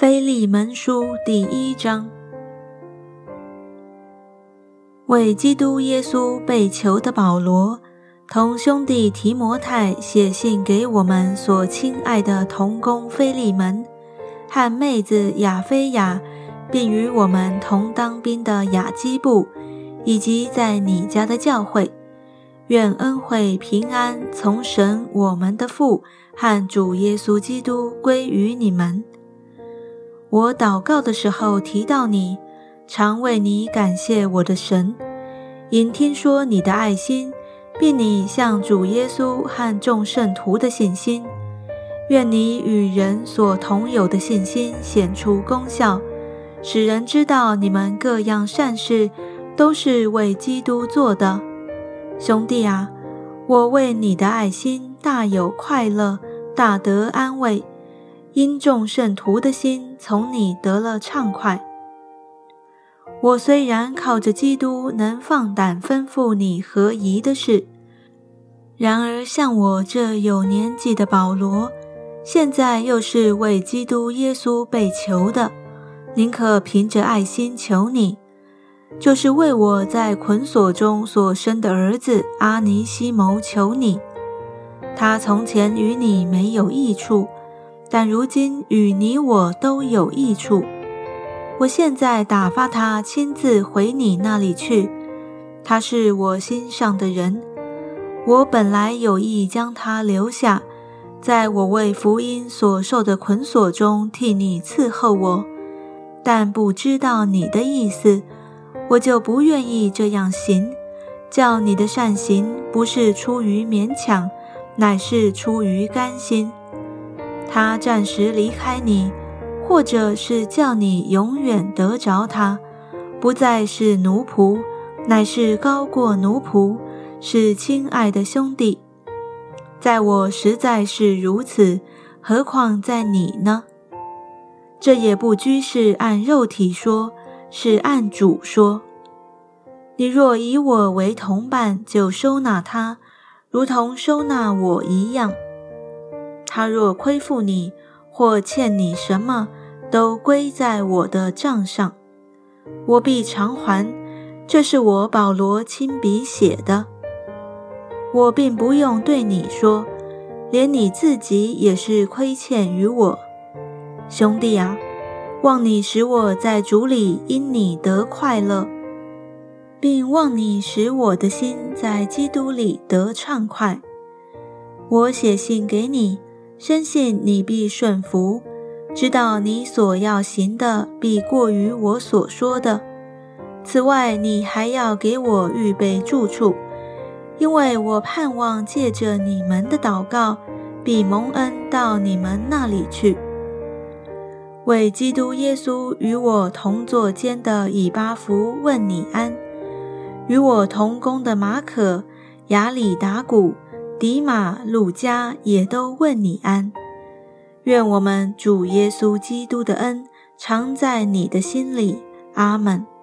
腓利门书第一章，为基督耶稣被囚的保罗，同兄弟提摩太写信给我们所亲爱的同工腓利门，和妹子亚菲亚，并与我们同当兵的雅基布，以及在你家的教会，愿恩惠平安从神我们的父和主耶稣基督归于你们。我祷告的时候提到你，常为你感谢我的神，因听说你的爱心，并你向主耶稣和众圣徒的信心。愿你与人所同有的信心显出功效，使人知道你们各样善事都是为基督做的。兄弟啊，我为你的爱心大有快乐，大得安慰。因众圣徒的心从你得了畅快。我虽然靠着基督能放胆吩咐你合宜的事，然而像我这有年纪的保罗，现在又是为基督耶稣被囚的，宁可凭着爱心求你，就是为我在捆锁中所生的儿子阿尼西谋求你。他从前与你没有益处。但如今与你我都有益处。我现在打发他亲自回你那里去。他是我心上的人。我本来有意将他留下，在我为福音所受的捆锁中替你伺候我。但不知道你的意思，我就不愿意这样行。叫你的善行不是出于勉强，乃是出于甘心。他暂时离开你，或者是叫你永远得着他，不再是奴仆，乃是高过奴仆，是亲爱的兄弟。在我实在是如此，何况在你呢？这也不拘是按肉体说，是按主说。你若以我为同伴，就收纳他，如同收纳我一样。他若亏负你，或欠你什么，都归在我的账上，我必偿还。这是我保罗亲笔写的。我并不用对你说，连你自己也是亏欠于我，兄弟啊，望你使我在主里因你得快乐，并望你使我的心在基督里得畅快。我写信给你。深信你必顺服，知道你所要行的必过于我所说的。此外，你还要给我预备住处，因为我盼望借着你们的祷告，必蒙恩到你们那里去。为基督耶稣与我同坐监的以巴弗问你安，与我同工的马可、亚里达古。迪马、路加也都问你安。愿我们主耶稣基督的恩常在你的心里。阿门。